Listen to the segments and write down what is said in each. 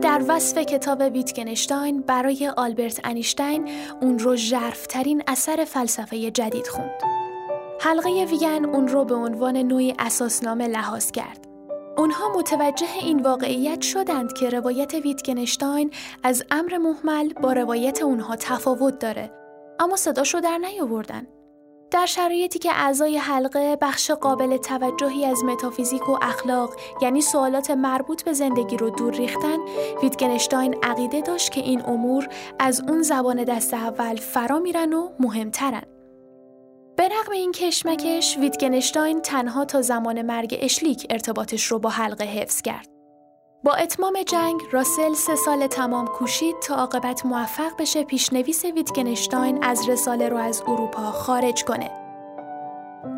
در وصف کتاب ویتگنشتاین برای آلبرت انیشتین اون رو ژرفترین اثر فلسفه جدید خوند. حلقه ویگن اون رو به عنوان نوعی اساسنامه لحاظ کرد. اونها متوجه این واقعیت شدند که روایت ویتگنشتاین از امر محمل با روایت اونها تفاوت داره اما صداش رو در نیاوردن. در شرایطی که اعضای حلقه بخش قابل توجهی از متافیزیک و اخلاق یعنی سوالات مربوط به زندگی رو دور ریختن ویتگنشتاین عقیده داشت که این امور از اون زبان دست اول فرا میرن و مهمترن. به رغم این کشمکش ویتگنشتاین تنها تا زمان مرگ اشلیک ارتباطش رو با حلقه حفظ کرد. با اتمام جنگ راسل سه سال تمام کوشید تا عاقبت موفق بشه پیشنویس ویتگنشتاین از رساله رو از اروپا خارج کنه.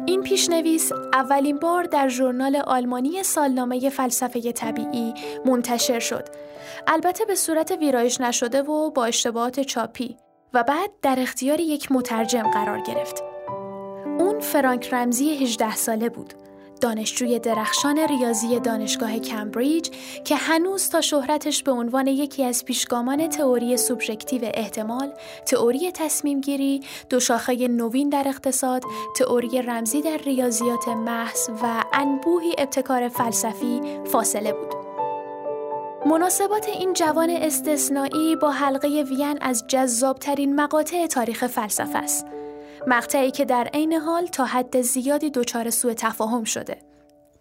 این پیشنویس اولین بار در ژورنال آلمانی سالنامه فلسفه طبیعی منتشر شد. البته به صورت ویرایش نشده و با اشتباهات چاپی و بعد در اختیار یک مترجم قرار گرفت. اون فرانک رمزی 18 ساله بود. دانشجوی درخشان ریاضی دانشگاه کمبریج که هنوز تا شهرتش به عنوان یکی از پیشگامان تئوری سوبژکتیو احتمال، تئوری تصمیم گیری، دو شاخه نوین در اقتصاد، تئوری رمزی در ریاضیات محض و انبوهی ابتکار فلسفی فاصله بود. مناسبات این جوان استثنایی با حلقه وین از جذابترین مقاطع تاریخ فلسفه است. مقطعی که در عین حال تا حد زیادی دچار سوء تفاهم شده.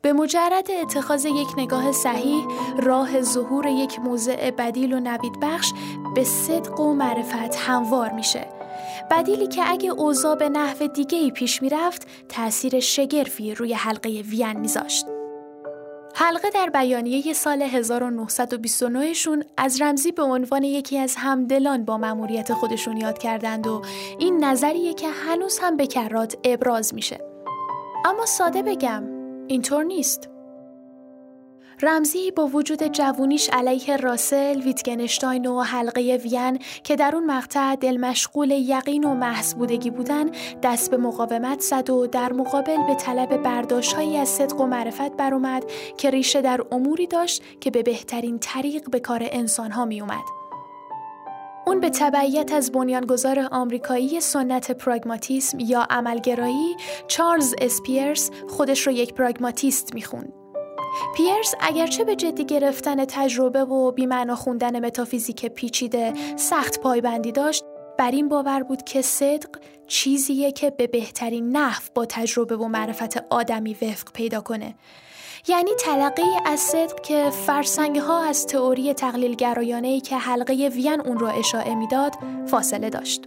به مجرد اتخاذ یک نگاه صحیح راه ظهور یک موضع بدیل و نوید بخش به صدق و معرفت هموار میشه بدیلی که اگه اوضاع به نحو دیگه ای پیش می‌رفت تأثیر شگرفی روی حلقه وین میذاشت حلقه در بیانیه سال 1929 شون از رمزی به عنوان یکی از همدلان با مأموریت خودشون یاد کردند و این نظریه که هنوز هم به کرات ابراز میشه. اما ساده بگم اینطور نیست. رمزی با وجود جوونیش علیه راسل، ویتگنشتاین و حلقه وین که در اون مقطع دل مشغول یقین و محض بودگی بودن دست به مقاومت زد و در مقابل به طلب برداشتهایی از صدق و معرفت برومد که ریشه در اموری داشت که به بهترین طریق به کار انسانها می اومد. اون به تبعیت از بنیانگذار آمریکایی سنت پراگماتیسم یا عملگرایی چارلز اسپیرس خودش رو یک پراگماتیست می‌خوند. پیرس اگرچه به جدی گرفتن تجربه و بیمعنا خوندن متافیزیک پیچیده سخت پایبندی داشت بر این باور بود که صدق چیزیه که به بهترین نحو با تجربه و معرفت آدمی وفق پیدا کنه. یعنی تلقی از صدق که فرسنگ ها از تئوری تقلیل گرایانه ای که حلقه وین اون را اشاعه می‌داد فاصله داشت.